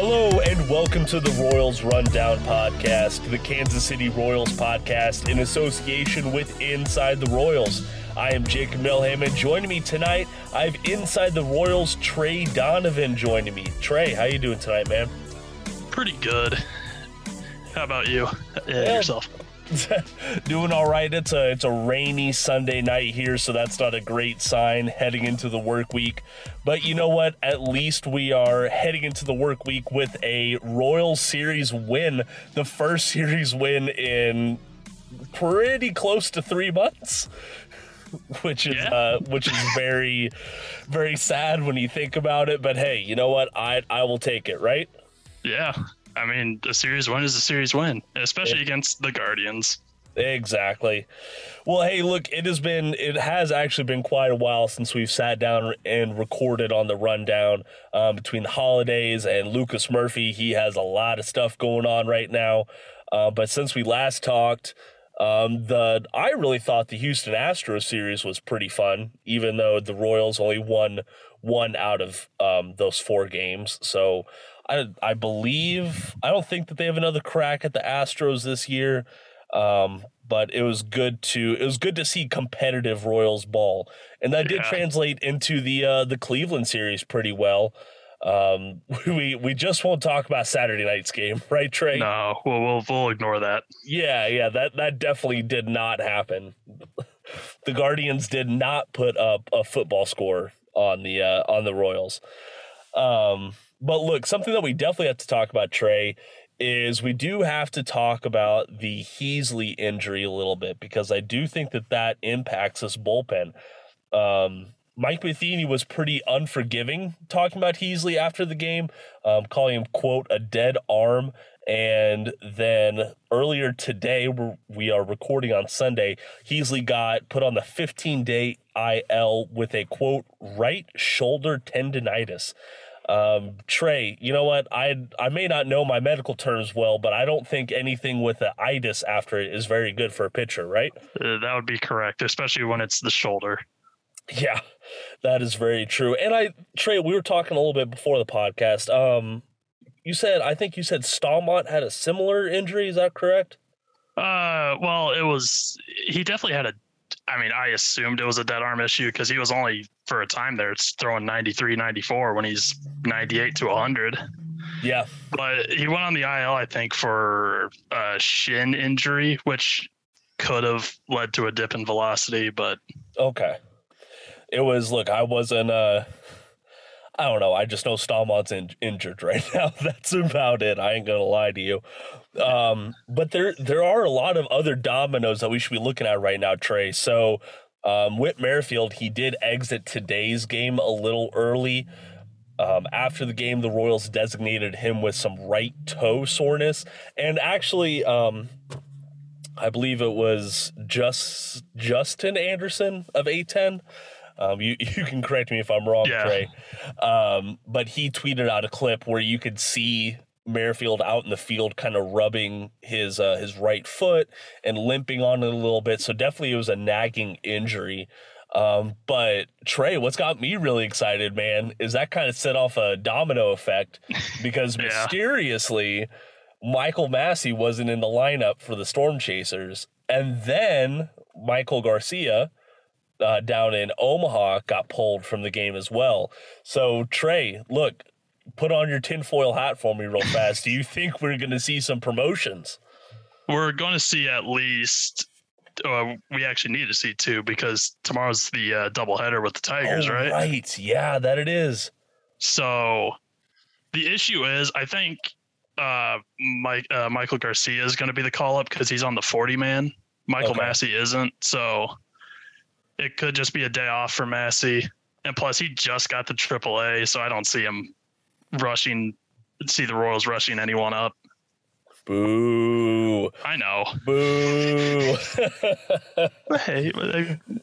Hello and welcome to the Royals Rundown Podcast, the Kansas City Royals podcast in association with Inside the Royals. I am Jacob Milham, and joining me tonight, I have Inside the Royals Trey Donovan joining me. Trey, how you doing tonight, man? Pretty good. How about you? Yeah, yourself. doing all right. It's a it's a rainy Sunday night here, so that's not a great sign heading into the work week. But you know what? At least we are heading into the work week with a Royal Series win, the first series win in pretty close to three months. Which is Yeah. uh, which is very, very sad when you think about it. But hey, you know what? I I will take it. Right? Yeah. I mean, a series win is a series win, especially against the Guardians. Exactly. Well, hey, look, it has been, it has actually been quite a while since we've sat down and recorded on the rundown um, between the holidays and Lucas Murphy. He has a lot of stuff going on right now. Uh, but since we last talked, um, the I really thought the Houston Astros series was pretty fun, even though the Royals only won one out of um, those four games. So I I believe I don't think that they have another crack at the Astros this year. Um, but it was good to it was good to see competitive Royals ball, and that did translate into the uh, the Cleveland series pretty well. Um, we we just won't talk about Saturday night's game, right, Trey? No, we'll, we'll, we'll ignore that. Yeah, yeah, that that definitely did not happen. the Guardians did not put up a football score on the uh, on the Royals. Um, but look, something that we definitely have to talk about, Trey, is we do have to talk about the Heasley injury a little bit because I do think that that impacts this bullpen. Um, Mike Matheny was pretty unforgiving talking about Heasley after the game, um, calling him quote a dead arm. And then earlier today, we're, we are recording on Sunday. Heasley got put on the 15 day IL with a quote right shoulder tendonitis. Um, Trey, you know what? I I may not know my medical terms well, but I don't think anything with the itis after it is very good for a pitcher, right? Uh, that would be correct, especially when it's the shoulder. Yeah, that is very true. And I, Trey, we were talking a little bit before the podcast. Um, you said I think you said Staumont had a similar injury. Is that correct? Uh, well, it was, he definitely had a, I mean, I assumed it was a dead arm issue because he was only for a time there, it's throwing 93, 94 when he's 98 to 100. Yeah. But he went on the IL, I think, for a shin injury, which could have led to a dip in velocity, but Okay. It was look. I wasn't. uh I don't know. I just know Staumont's in, injured right now. That's about it. I ain't gonna lie to you. Um, but there there are a lot of other dominoes that we should be looking at right now, Trey. So um, Whit Merrifield, he did exit today's game a little early. Um, after the game, the Royals designated him with some right toe soreness, and actually, um, I believe it was just Justin Anderson of A10. Um, you you can correct me if I'm wrong, Yeah. Trey. Um, but he tweeted out a clip where you could see Merrifield out in the field, kind of rubbing his uh, his right foot and limping on it a little bit. So definitely it was a nagging injury. Um, but Trey, what's got me really excited, man, is that kind of set off a domino effect because Yeah. mysteriously Michael Massey wasn't in the lineup for the Storm Chasers, and then Maikel Garcia uh, down in Omaha got pulled from the game as well. So Trey, look, put on your tinfoil hat for me real fast. Do you think we're going to see some promotions? we're going to see at least. Uh, we actually need to see two because tomorrow's the uh, doubleheader with the Tigers, Oh, right? Right. Yeah, that it is. So the issue is, I think uh, Mike uh, Maikel Garcia is going to be the call up because he's on the forty man. Michael Okay. Massey isn't, so it could just be a day off for Massey. And plus, he just got the AAA, so I don't see him rushing. See the Royals rushing anyone up. Boo. I know. Boo. Hey,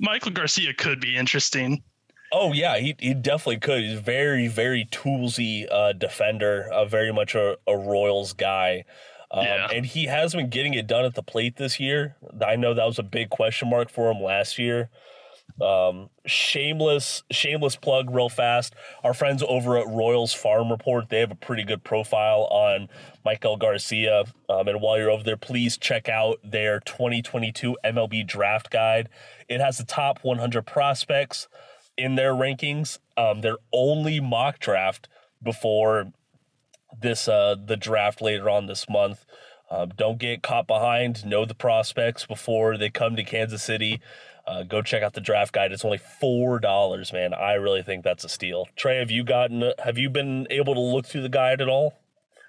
Maikel Garcia could be interesting. Oh yeah, he he definitely could. He's very very toolsy uh, defender, uh, very much a, a Royals guy. Um, Yeah. And he has been getting it done at the plate this year. I know that was a big question mark for him last year. Um, shameless, shameless plug, real fast. Our friends over at Royals Farm Report, they have a pretty good profile on Maikel Garcia. Um, and while you're over there, please check out their 2022 MLB Draft Guide. It has the top 100 prospects in their rankings. Um, their only mock draft before this uh the draft later on this month. Um, don't get caught behind. Know the prospects before they come to Kansas City. Uh, go check out the draft guide. It's only four dollars, man. I really think that's a steal. Trey, have you gotten? Have you been able to look through the guide at all?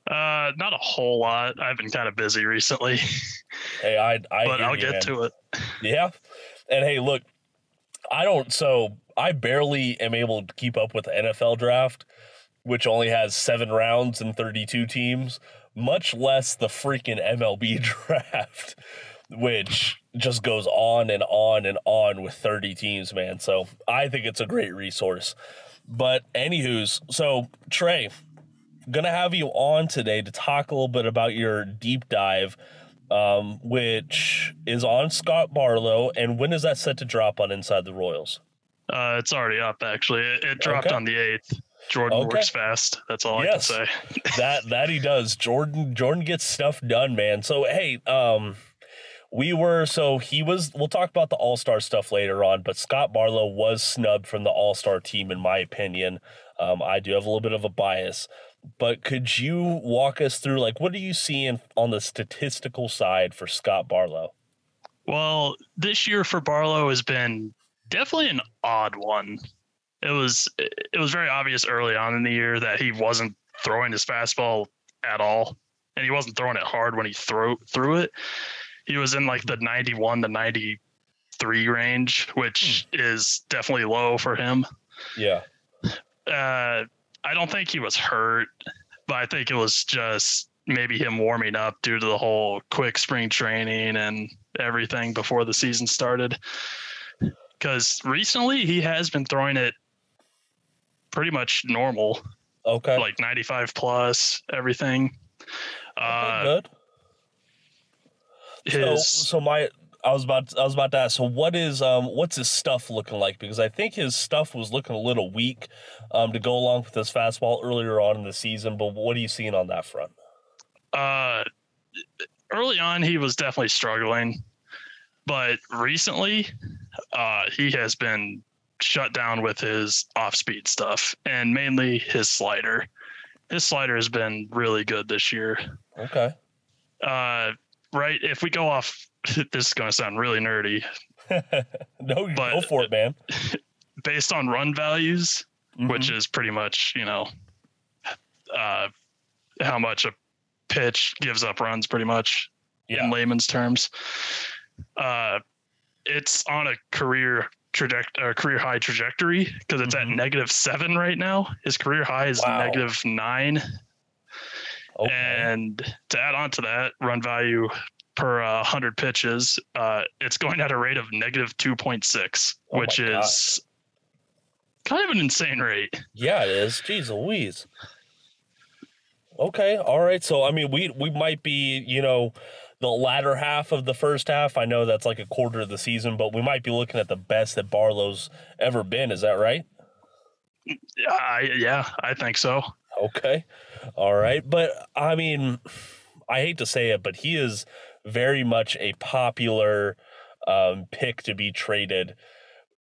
Uh, not a whole lot. I've been kind of busy recently. Hey, I, I but I'll you, get man. to it. Yeah, and hey, look, I don't. So I barely am able to keep up with the NFL draft, which only has seven rounds and thirty-two teams. Much less the freaking MLB draft, which just goes on and on and on with 30 teams, man. So I think it's a great resource. But anywho's, so Trey, gonna have you on today to talk a little bit about your deep dive, um, which is on Scott Barlow. And when is that set to drop on Inside the Royals? Uh, it's already up actually. It, it dropped Okay. on the eighth. Jordan Okay. works fast. That's all Yes. I can say. that that he does. Jordan Jordan gets stuff done, man. So hey, um we were so he was we'll talk about the all-star stuff later on, but Scott Barlow was snubbed from the all-star team in my opinion. Um I do have a little bit of a bias. But could you walk us through like what are you seeing on the statistical side for Scott Barlow? Well, this year for Barlow has been definitely an odd one. It was it was very obvious early on in the year that he wasn't throwing his fastball at all, and he wasn't throwing it hard when he threw threw it. He was in like the 91 to 93 range, which is definitely low for him. Yeah. Uh, I don't think he was hurt, but I think it was just maybe him warming up due to the whole quick spring training and everything before the season started. Because recently he has been throwing it pretty much normal, Okay. like 95 plus, everything. Okay, Uh, good. So, his so my I was about I was about to ask. So what is um what's his stuff looking like? Because I think his stuff was looking a little weak, um to go along with his fastball earlier on in the season. But what are you seeing on that front? uh, early on he was definitely struggling, but recently uh, he has been shut down with his off-speed stuff and mainly his slider. His slider has been really good this year. Okay. Uh, right, if we go off, this is going to sound really nerdy. no, But- go for it, man. Based on run values, which Mhm. is pretty much you know uh, how much a pitch gives up runs, pretty much yeah. in layman's terms. Uh, it's on a career traject or career high trajectory because it's Mhm. at negative seven right now. His career high is Wow. negative nine, Okay. and to add on to that, run value per uh, 100 pitches, uh, it's going at a rate of negative 2.6, Oh which is kind of an insane rate. Yeah, it is. Jeez Louise. Okay, all right. So I mean, we we might be, you know, the latter half of the first half. I know that's like a quarter of the season, but we might be looking at the best that Barlow's ever been. Is that right? I, yeah, I think so. Okay, all right. But I mean, I hate to say it, but he is very much a popular um, pick to be traded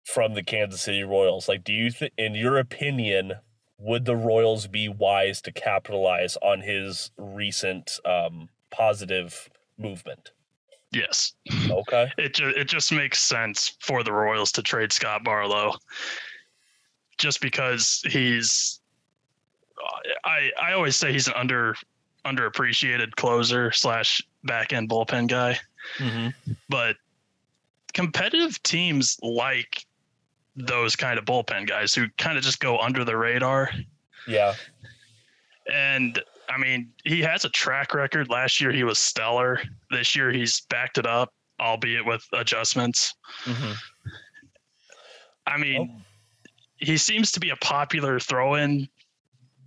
from the Kansas City Royals. Like, do you, th- in your opinion, would the Royals be wise to capitalize on his recent um, positive movement? Yes. Okay. it ju- it just makes sense for the Royals to trade Scott Barlow, just because he's. I I always say he's an under underappreciated closer slash back end bullpen guy, Mm-hmm. but competitive teams like those kind of bullpen guys who kind of just go under the radar. Yeah. And I mean, he has a track record. Last year he was stellar. This year he's backed it up, albeit with adjustments. Mm-hmm. I mean, he seems to be a popular throw-in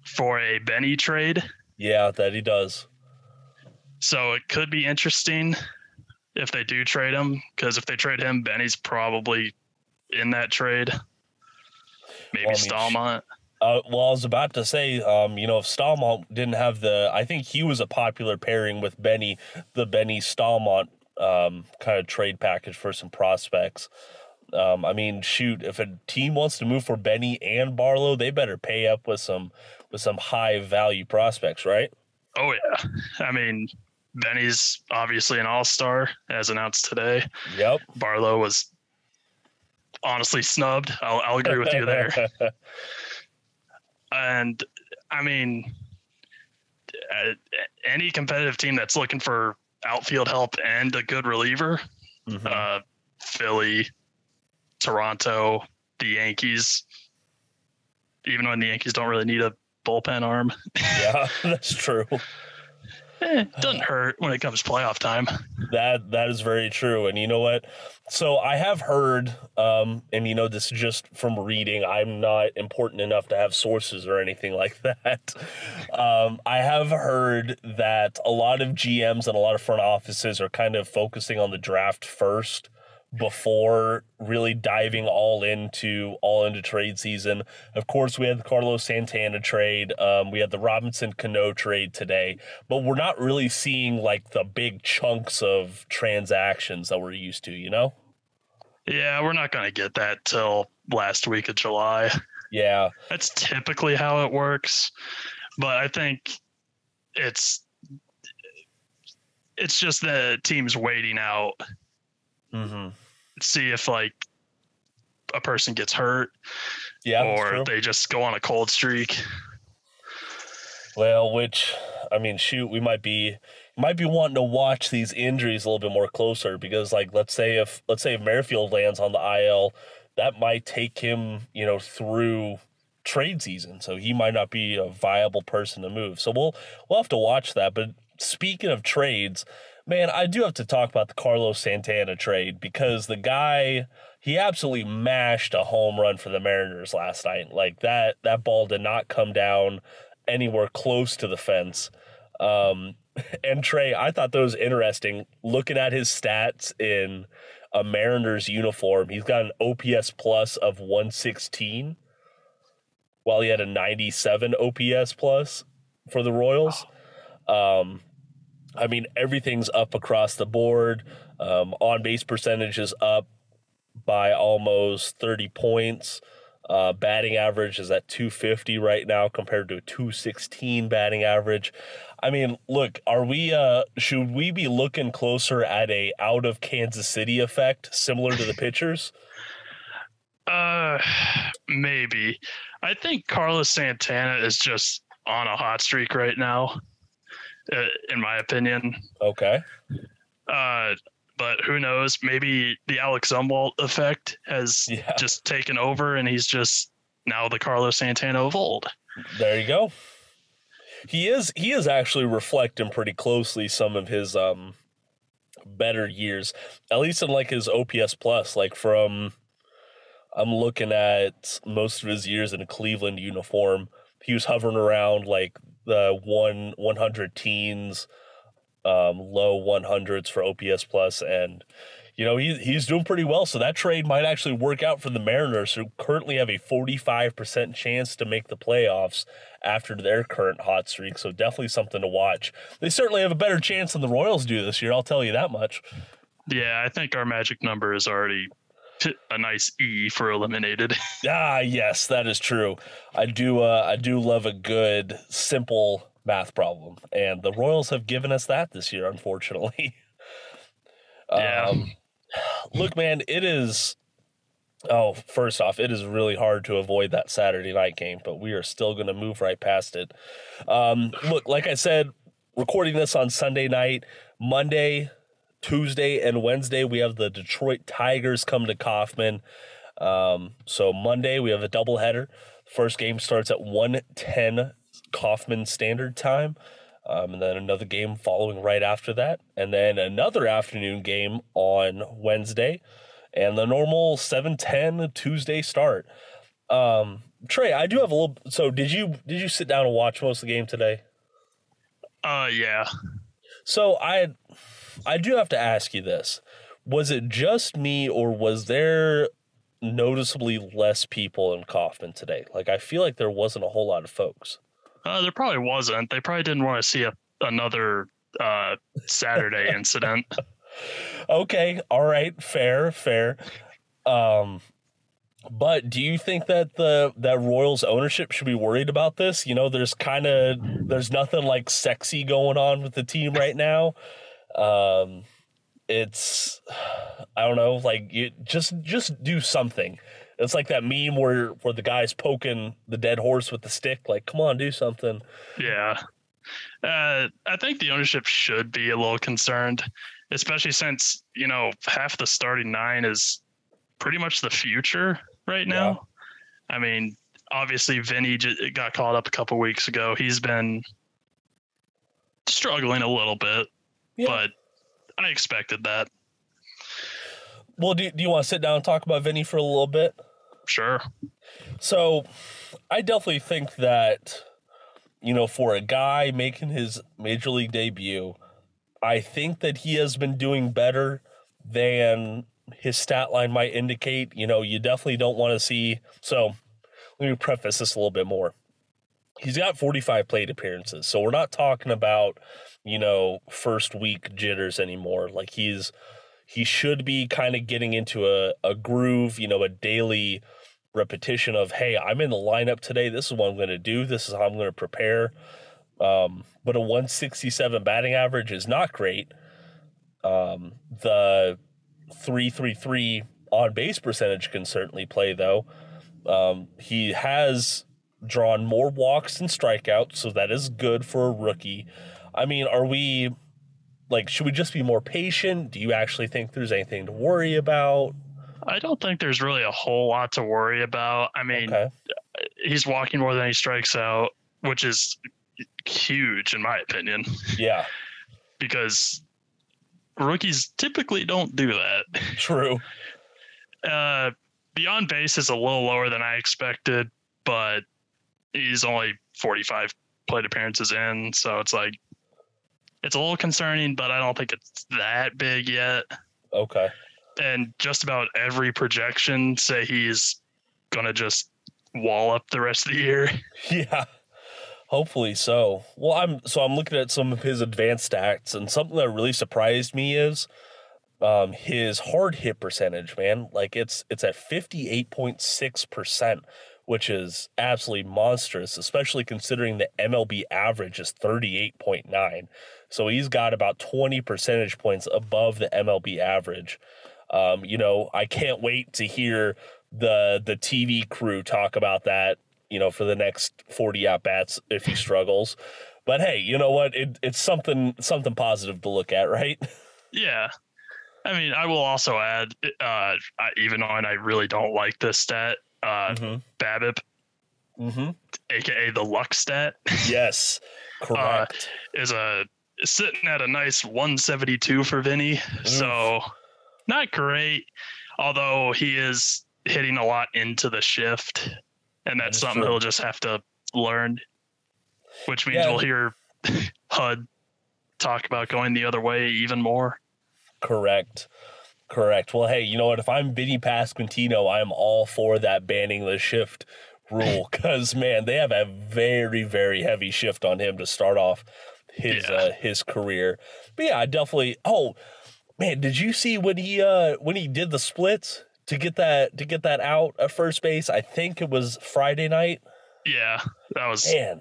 for a Benny trade, Yeah, that he does. so it could be interesting if they do trade him. Because if they trade him, Benny's probably in that trade. Maybe Well, I mean, Staumont. Uh, well, I was about to say, um, you know, if Staumont didn't have the, I think he was a popular pairing with Benny, the Benny Stallmont um, kind of trade package for some prospects. Um, I mean, shoot, if a team wants to move for Benny and Barlow, they better pay up with some with some high value prospects, right? Oh yeah, I mean Benny's obviously an all star as announced today. Yep. Barlow was honestly snubbed. I'll, I'll agree with you there. And I mean, uh, any competitive team that's looking for outfield help and a good reliever, Mhm. uh, Philly, Toronto, the Yankees, even when the Yankees don't really need a bullpen arm, yeah, that's true. eh, doesn't hurt when it comes playoff time. That that is very true. And you know what? So I have heard, um, and you know, this is just from reading. I'm not important enough to have sources or anything like that. Um, I have heard that a lot of GMs and a lot of front offices are kind of focusing on the draft first before really diving all into all into trade season. Of course, we had the Carlos Santana trade. Um, we had the Robinson Cano trade today, but we're not really seeing like the big chunks of transactions that we're used to. You know? Yeah, we're not going to get that till last week of July. Yeah. That's typically how it works, but I think it's it's just the teams waiting out Mm-hmm. see if like a person gets hurt Yeah. or they just go on a cold streak. Well, which I mean, shoot, we might be might be wanting to watch these injuries a little bit more closer because, like, let's say if let's say if Merrifield lands on the IL, that might take him, you know, through trade season, so he might not be a viable person to move. So we'll we'll have to watch that. But speaking of trades, man, I do have to talk about the Carlos Santana trade because the guy he absolutely mashed a home run for the Mariners last night. Like that that ball did not come down anywhere close to the fence. Um, and Trey, I thought that was interesting. Looking at his stats in a Mariners uniform, he's got an OPS plus of 116, while he had a 97 OPS plus for the Royals. Um, I mean, everything's up across the board. Um, on base percentage is up by almost 30 points. Uh, batting average is at 250 right now compared to a 216 batting average. I mean, look, are we uh should we be looking closer at a out of Kansas City effect similar to the pitchers? Uh, maybe. I think Carlos Santana is just on a hot streak right now, in my opinion. Okay. Uh, but who knows? Maybe the Alex Zumwalt effect has Yeah. just taken over, and he's just now the Carlos Santana of old. There you go. He is he is actually reflecting pretty closely some of his um better years. At least in like his OPS plus, like from I'm looking at most of his years in a Cleveland uniform. He was hovering around like the one one hundred teens, um, low one hundreds for OPS plus, and you know he he's doing pretty well. So that trade might actually work out for the Mariners, who currently have a forty five percent chance to make the playoffs after their current hot streak. So definitely something to watch. They certainly have a better chance than the Royals do this year. I'll tell you that much. Yeah, I think our magic number is already a nice E for eliminated. Ah, yes, that is true. I do. Uh, I do love a good simple math problem, and the Royals have given us that this year, unfortunately. Yeah. Um, look, man, it is. Oh, first off, it is really hard to avoid that Saturday night game, but we are still going to move right past it. Um, look, like I said, recording this on Sunday night, Monday, Tuesday, and Wednesday, we have the Detroit Tigers come to Kauffman. Um, so Monday we have a doubleheader. First game starts at 1:10 Kauffman Standard Time. Um, and then another game following right after that, and then another afternoon game on Wednesday, and the normal 7:10 Tuesday start. Um, Trey, I do have a little. So did you did you sit down and watch most of the game today? Uh, yeah. So I I do have to ask you this. Was it just me or was there noticeably less people in Kauffman today? Like I feel like there wasn't a whole lot of folks. Uh, there probably wasn't. They probably didn't want to see a, another uh, Saturday incident. Okay, all right, fair, fair. Um, but do you think that the that Royals ownership should be worried about this? You know, there's kind of there's nothing like sexy going on with the team right now. Um, it's I don't know, like you just just do something. It's like that meme where where the guy's poking the dead horse with the stick. Like, come on, do something. Yeah. Uh, I think the ownership should be a little concerned, especially since, you know, half the starting nine is pretty much the future right now. Yeah. I mean, obviously, Vinnie j- got called up a couple weeks ago. He's been struggling a little bit, yeah. but I expected that. Well, do, do you want to sit down and talk about Vinnie for a little bit? Sure. So, I definitely think that, you know, for a guy making his major league debut, I think that he has been doing better than his stat line might indicate. You know, you definitely don't want to see. So, let me preface this a little bit more. He's got 45 plate appearances. So, we're not talking about, you know, first week jitters anymore. Like, he's. He should be kind of getting into a, a groove, you know, a daily repetition of, hey, I'm in the lineup today. This is what I'm going to do. This is how I'm going to prepare. Um, but a 167 batting average is not great. Um, the 333 on base percentage can certainly play, though. Um, he has drawn more walks than strikeouts, so that is good for a rookie. I mean, are we like, should we just be more patient? Do you actually think there's anything to worry about? I don't think there's really a whole lot to worry about. I mean, okay. he's walking more than he strikes out, which is huge in my opinion. Yeah. because rookies typically don't do that. True. Uh, beyond base is a little lower than I expected, but he's only 45 plate appearances in, so it's like it's a little concerning, but I don't think it's that big yet. Okay and just about every projection say he's gonna just wall up the rest of the year. Yeah. Hopefully so. Well, I'm so I'm looking at some of his advanced stats, and something that really surprised me is um, his hard hit percentage. Man, like it's it's at fifty eight point six percent, which is absolutely monstrous, especially considering the MLB average is thirty eight point nine. So he's got about twenty percentage points above the MLB average. Um, you know, I can't wait to hear the the TV crew talk about that. You know, for the next forty at bats if he struggles. But hey, you know what? It, it's something something positive to look at, right? Yeah. I mean, I will also add, uh, even on I really don't like this stat, uh, mm-hmm. BABIP, mm-hmm. aka the luck stat. Yes, correct. Uh, is a sitting at a nice 172 for Vinnie. So not great, although he is hitting a lot into the shift, and that's, that's something true. he'll just have to learn. Which means yeah. we'll hear HUD talk about going the other way even more. Correct. Correct. Well, hey, you know what? If I'm Vinnie Pasquantino, I'm all for that banning the shift rule because man, they have a very, very heavy shift on him to start off his yeah. uh, his career. But yeah, I definitely. Oh, Man, did you see when he uh when he did the splits to get that to get that out at first base? I think it was Friday night. Yeah, that was man.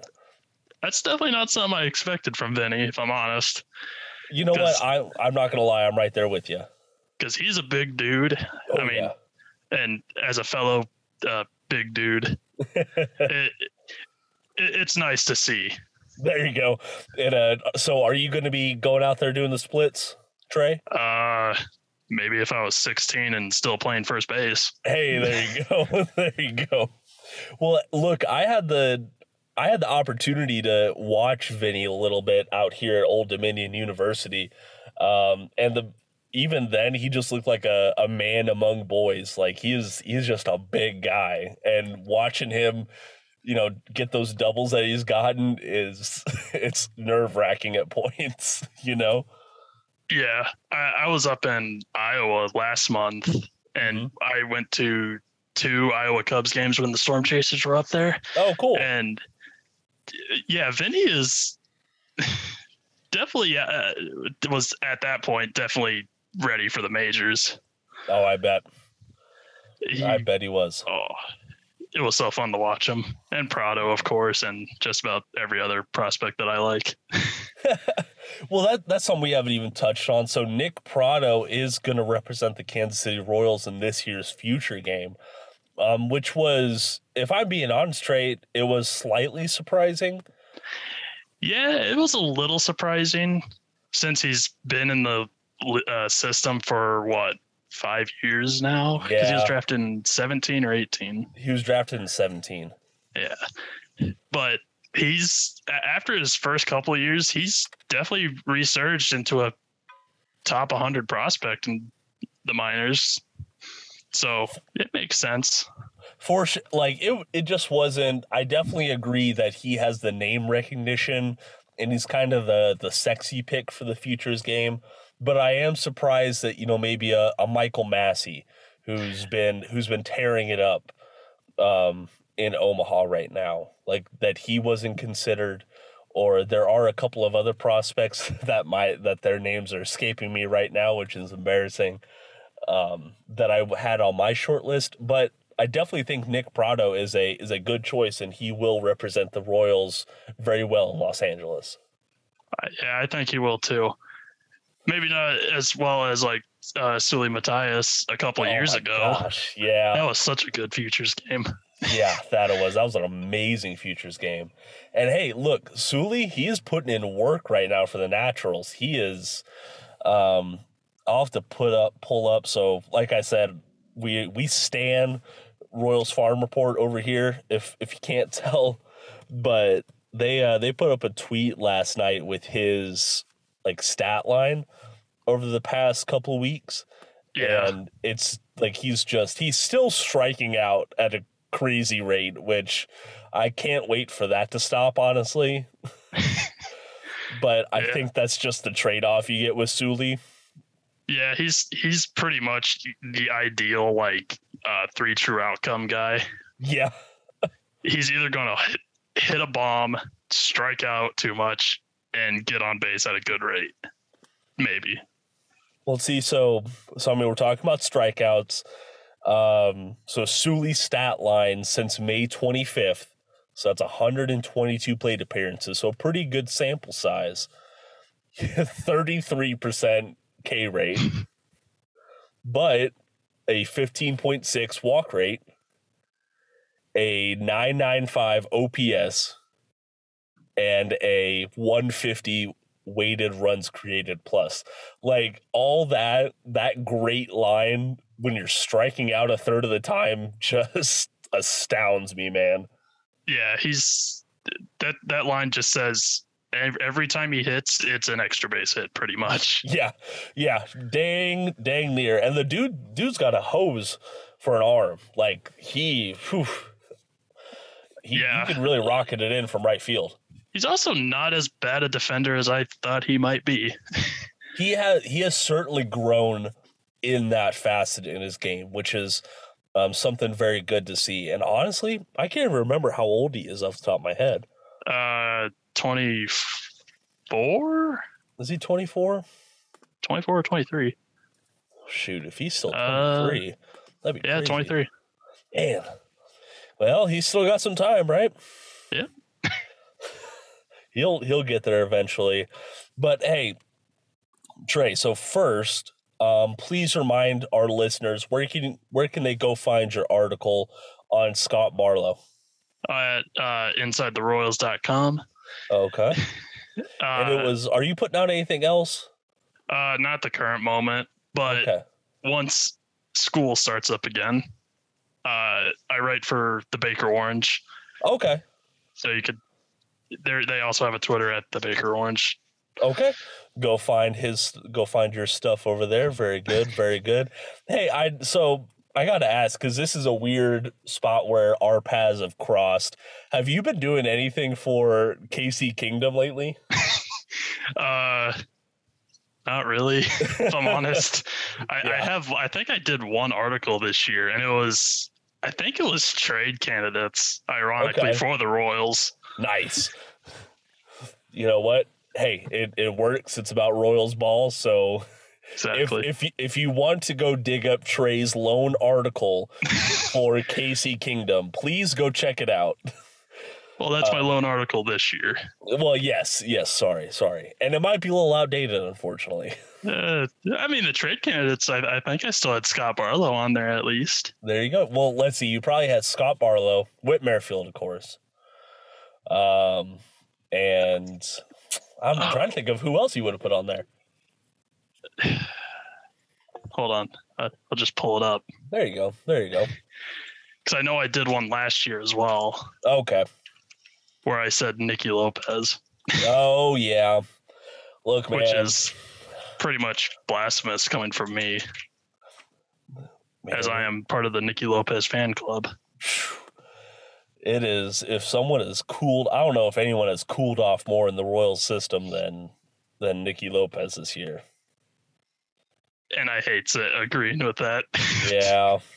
That's definitely not something I expected from Vinnie, if I'm honest. You know what? I I'm not gonna lie, I'm right there with you. Because he's a big dude. Oh, I mean, yeah. and as a fellow uh, big dude, it, it, it's nice to see. There you go. And uh, so, are you going to be going out there doing the splits? Trey? Uh, maybe if I was 16 and still playing first base. Hey, there you go. there you go. Well, look, I had the I had the opportunity to watch Vinnie a little bit out here at Old Dominion University, um, and the even then he just looked like a, a man among boys. Like he's he's just a big guy, and watching him, you know, get those doubles that he's gotten is it's nerve wracking at points. You know. Yeah, I, I was up in Iowa last month, and mm-hmm. I went to two Iowa Cubs games when the Storm Chasers were up there. Oh, cool. And yeah, Vinnie is definitely uh, was at that point definitely ready for the majors. Oh, I bet. He, I bet he was. oh, it was so fun to watch him and Pratto, of course, and just about every other prospect that I like. Well, that that's something we haven't even touched on. So Nick Pratto is going to represent the Kansas City Royals in this year's future game, um, which was, if I'm being honest, straight, it was slightly surprising. Yeah, it was a little surprising since he's been in the uh, system for what five years now. Because he was drafted in seventeen or eighteen. He was drafted in 17. Yeah, but he's after his first couple of years, he's definitely resurged into a top 100 prospect in the minors. So it makes sense. For like it, it just wasn't. I definitely agree that he has the name recognition, and he's kind of the the sexy pick for the futures game. But I am surprised that you know maybe a, a Michael Massey, who's been who's been tearing it up, um, in Omaha right now, like that he wasn't considered. Or there are a couple of other prospects that might that their names are escaping me right now, which is embarrassing. Um, that I had on my short list, but I definitely think Nick Pratto is a is a good choice, and he will represent the Royals very well in Los Angeles. Yeah, I think he will too. Maybe not as well as like uh, Seuly Matias a couple Oh years ago. gosh, yeah, That was such a good futures game. yeah, that it was. That was an amazing futures game. And hey, look, Seuly, he is putting in work right now for the Naturals. He is. Um, I'll have to put up, pull up. So, like I said, we we stand Royals Farm Report over here. If if you can't tell, but they uh, they put up a tweet last night with his like stat line over the past couple weeks. Yeah. And it's like he's just he's still striking out at a crazy rate, which I can't wait for that to stop, honestly. but I Yeah. think that's just the trade off you get with Seuly. Yeah, he's he's pretty much the ideal like uh, three true outcome guy. Yeah. He's either going to hit, hit a bomb, strike out too much, and get on base at a good rate. Maybe. Well, see, so so I mean, we're talking about strikeouts. Um, so Seuly's stat line since May 25th, so that's 122 plate appearances, so pretty good sample size. 33% K rate, but a 15.6 walk rate, a 995 OPS, and a 150 weighted runs created plus. Like all that that great line when you're striking out a third of the time just astounds me man. Yeah, he's that that line just says every time he hits, it's an extra base hit, pretty much. yeah yeah dang dang near. And the dude dude's got a hose for an arm. Like he whew, he, Yeah. he can really rocket it in from right field He's also not as bad a defender as I thought he might be. he has he has certainly grown in that facet in his game, which is um, something very good to see. And honestly, I can't even remember how old he is off the top of my head. Uh, 24? Is he 24? 24 or 23? Shoot, if he's still Uh, 23, that'd be Yeah, crazy. 23. Man. Well, he's still got some time, right? Yeah. He'll he'll get there eventually. But hey, Trey, so first, um, please remind our listeners where can where can they go find your article on Scott Barlow? At uh, InsideTheRoyals.com. Okay. Uh, and it was are you putting out anything else? uh, not the current moment, but Okay. once school starts up again, uh, I write for the Baker Orange. Okay. So you could, they they also have a Twitter at the Baker Orange. Okay. Go find his go find your stuff over there. Very good. Very good. Hey, I so I got to ask cuz this is a weird spot where our paths have crossed. Have you been doing anything for KC Kingdom lately? Uh, not really, if I'm honest. I, I have, I think I did one article this year, and it was I think it was trade candidates, ironically, Okay. for the Royals. Nice. You know what? Hey, it, it works. It's about Royals ball. So if Exactly. if you, if you want to go dig up Trey's lone article for KC Kingdom, please go check it out. well, that's uh, my lone article this year. Well, yes, yes. Sorry, sorry, and it might be a little outdated, unfortunately. Uh, I mean, the trade candidates, I, I think I still had Scott Barlow on there at least. There you go. Well, let's see. You probably had Scott Barlow, Whit Merrifield, of course. Um, and I'm trying to think of who else you would have put on there. Hold on. I'll just pull it up There you go. There you go. because I know I did one last year as well Okay. where I said Nicky Lopez, Oh yeah. Look, man. which is pretty much blasphemous coming from me as I am part of the Nicky Lopez fan club. It is. If someone is cooled, I don't know if anyone has cooled off more in the Royal system than than Nicky Lopez this year. And I hate to agreeing with that. Yeah.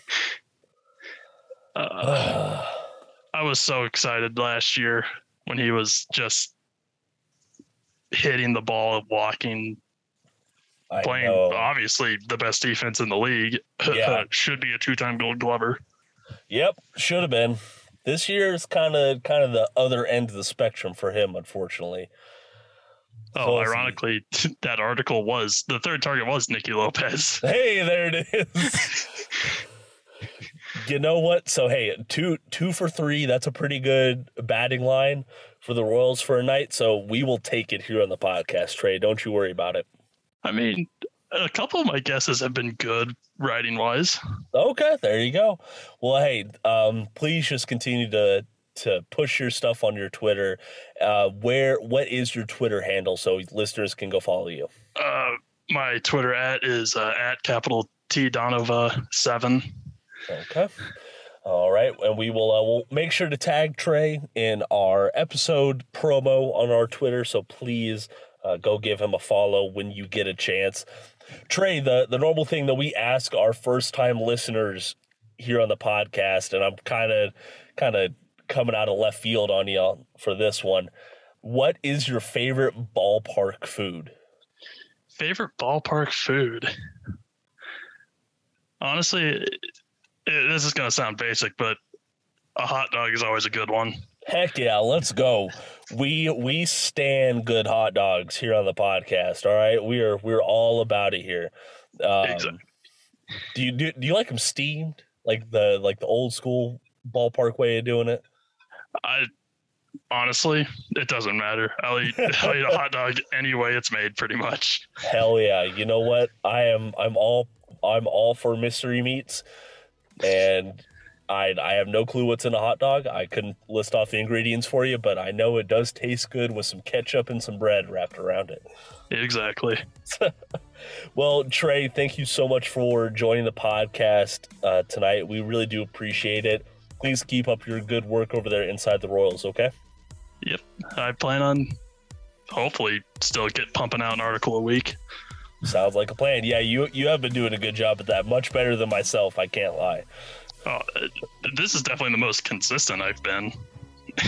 Uh, I was so excited last year when he was just hitting the ball, walking, I playing know. obviously the best defense in the league. Yeah. Should be a two-time Gold Glover. Yep, should have been. This year is kind of kind of the other end of the spectrum for him, unfortunately. Oh, So let's ironically, that article was the third target was Nicky Lopez. Hey, there it is. you know what? So hey, two two for three. That's a pretty good batting line for the Royals for a night. So we will take it here on the podcast, Trey. Don't you worry about it. I mean, a couple of my guesses have been good writing wise. Okay, there you go. Well, hey, um, please just continue to to push your stuff on your Twitter. Uh, where what is your Twitter handle so listeners can go follow you? Uh, my Twitter at is uh, at capital T Donova seven. Okay. All right, and we will uh, we'll make sure to tag Trey in our episode promo on our Twitter. So please uh, go give him a follow when you get a chance. Trey, the the normal thing that we ask our first time listeners here on the podcast, and I'm kind of kind of coming out of left field on you for this one. What is your favorite ballpark food? Favorite ballpark food? Honestly, it, this is going to sound basic, but a hot dog is always a good one. Heck yeah, let's go. We we stand good hot dogs here on the podcast. All right, we are we're all about it here. Um, Exactly. Do you do, do you like them steamed, like the like the old school ballpark way of doing it? I honestly, it doesn't matter. I'll eat, I'll eat a hot dog any way it's made, pretty much. Hell yeah! You know what? I am I'm all I'm all for mystery meats, and I I have no clue what's in a hot dog. I couldn't list off the ingredients for you, but I know it does taste good with some ketchup and some bread wrapped around it. Exactly. Well, Trey, thank you so much for joining the podcast uh, tonight. We really do appreciate it. Please keep up your good work over there inside the Royals, okay? Yep. I plan on hopefully still get pumping out an article a week. Sounds like a plan. Yeah, you you have been doing a good job at that. Much better than myself, I can't lie. Oh, this is definitely the most consistent I've been.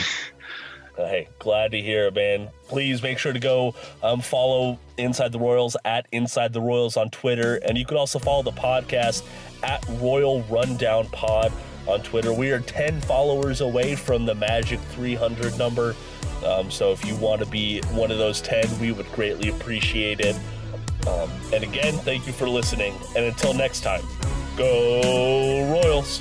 Uh, hey, glad to hear it, man. Please make sure to go um, follow Inside the Royals at Inside the Royals on Twitter. And you can also follow the podcast at Royal Rundown Pod on Twitter. We are 10 followers away from the magic 300 number. Um, so if you want to be one of those 10, we would greatly appreciate it. Um, and again, thank you for listening. And until next time, go Royals.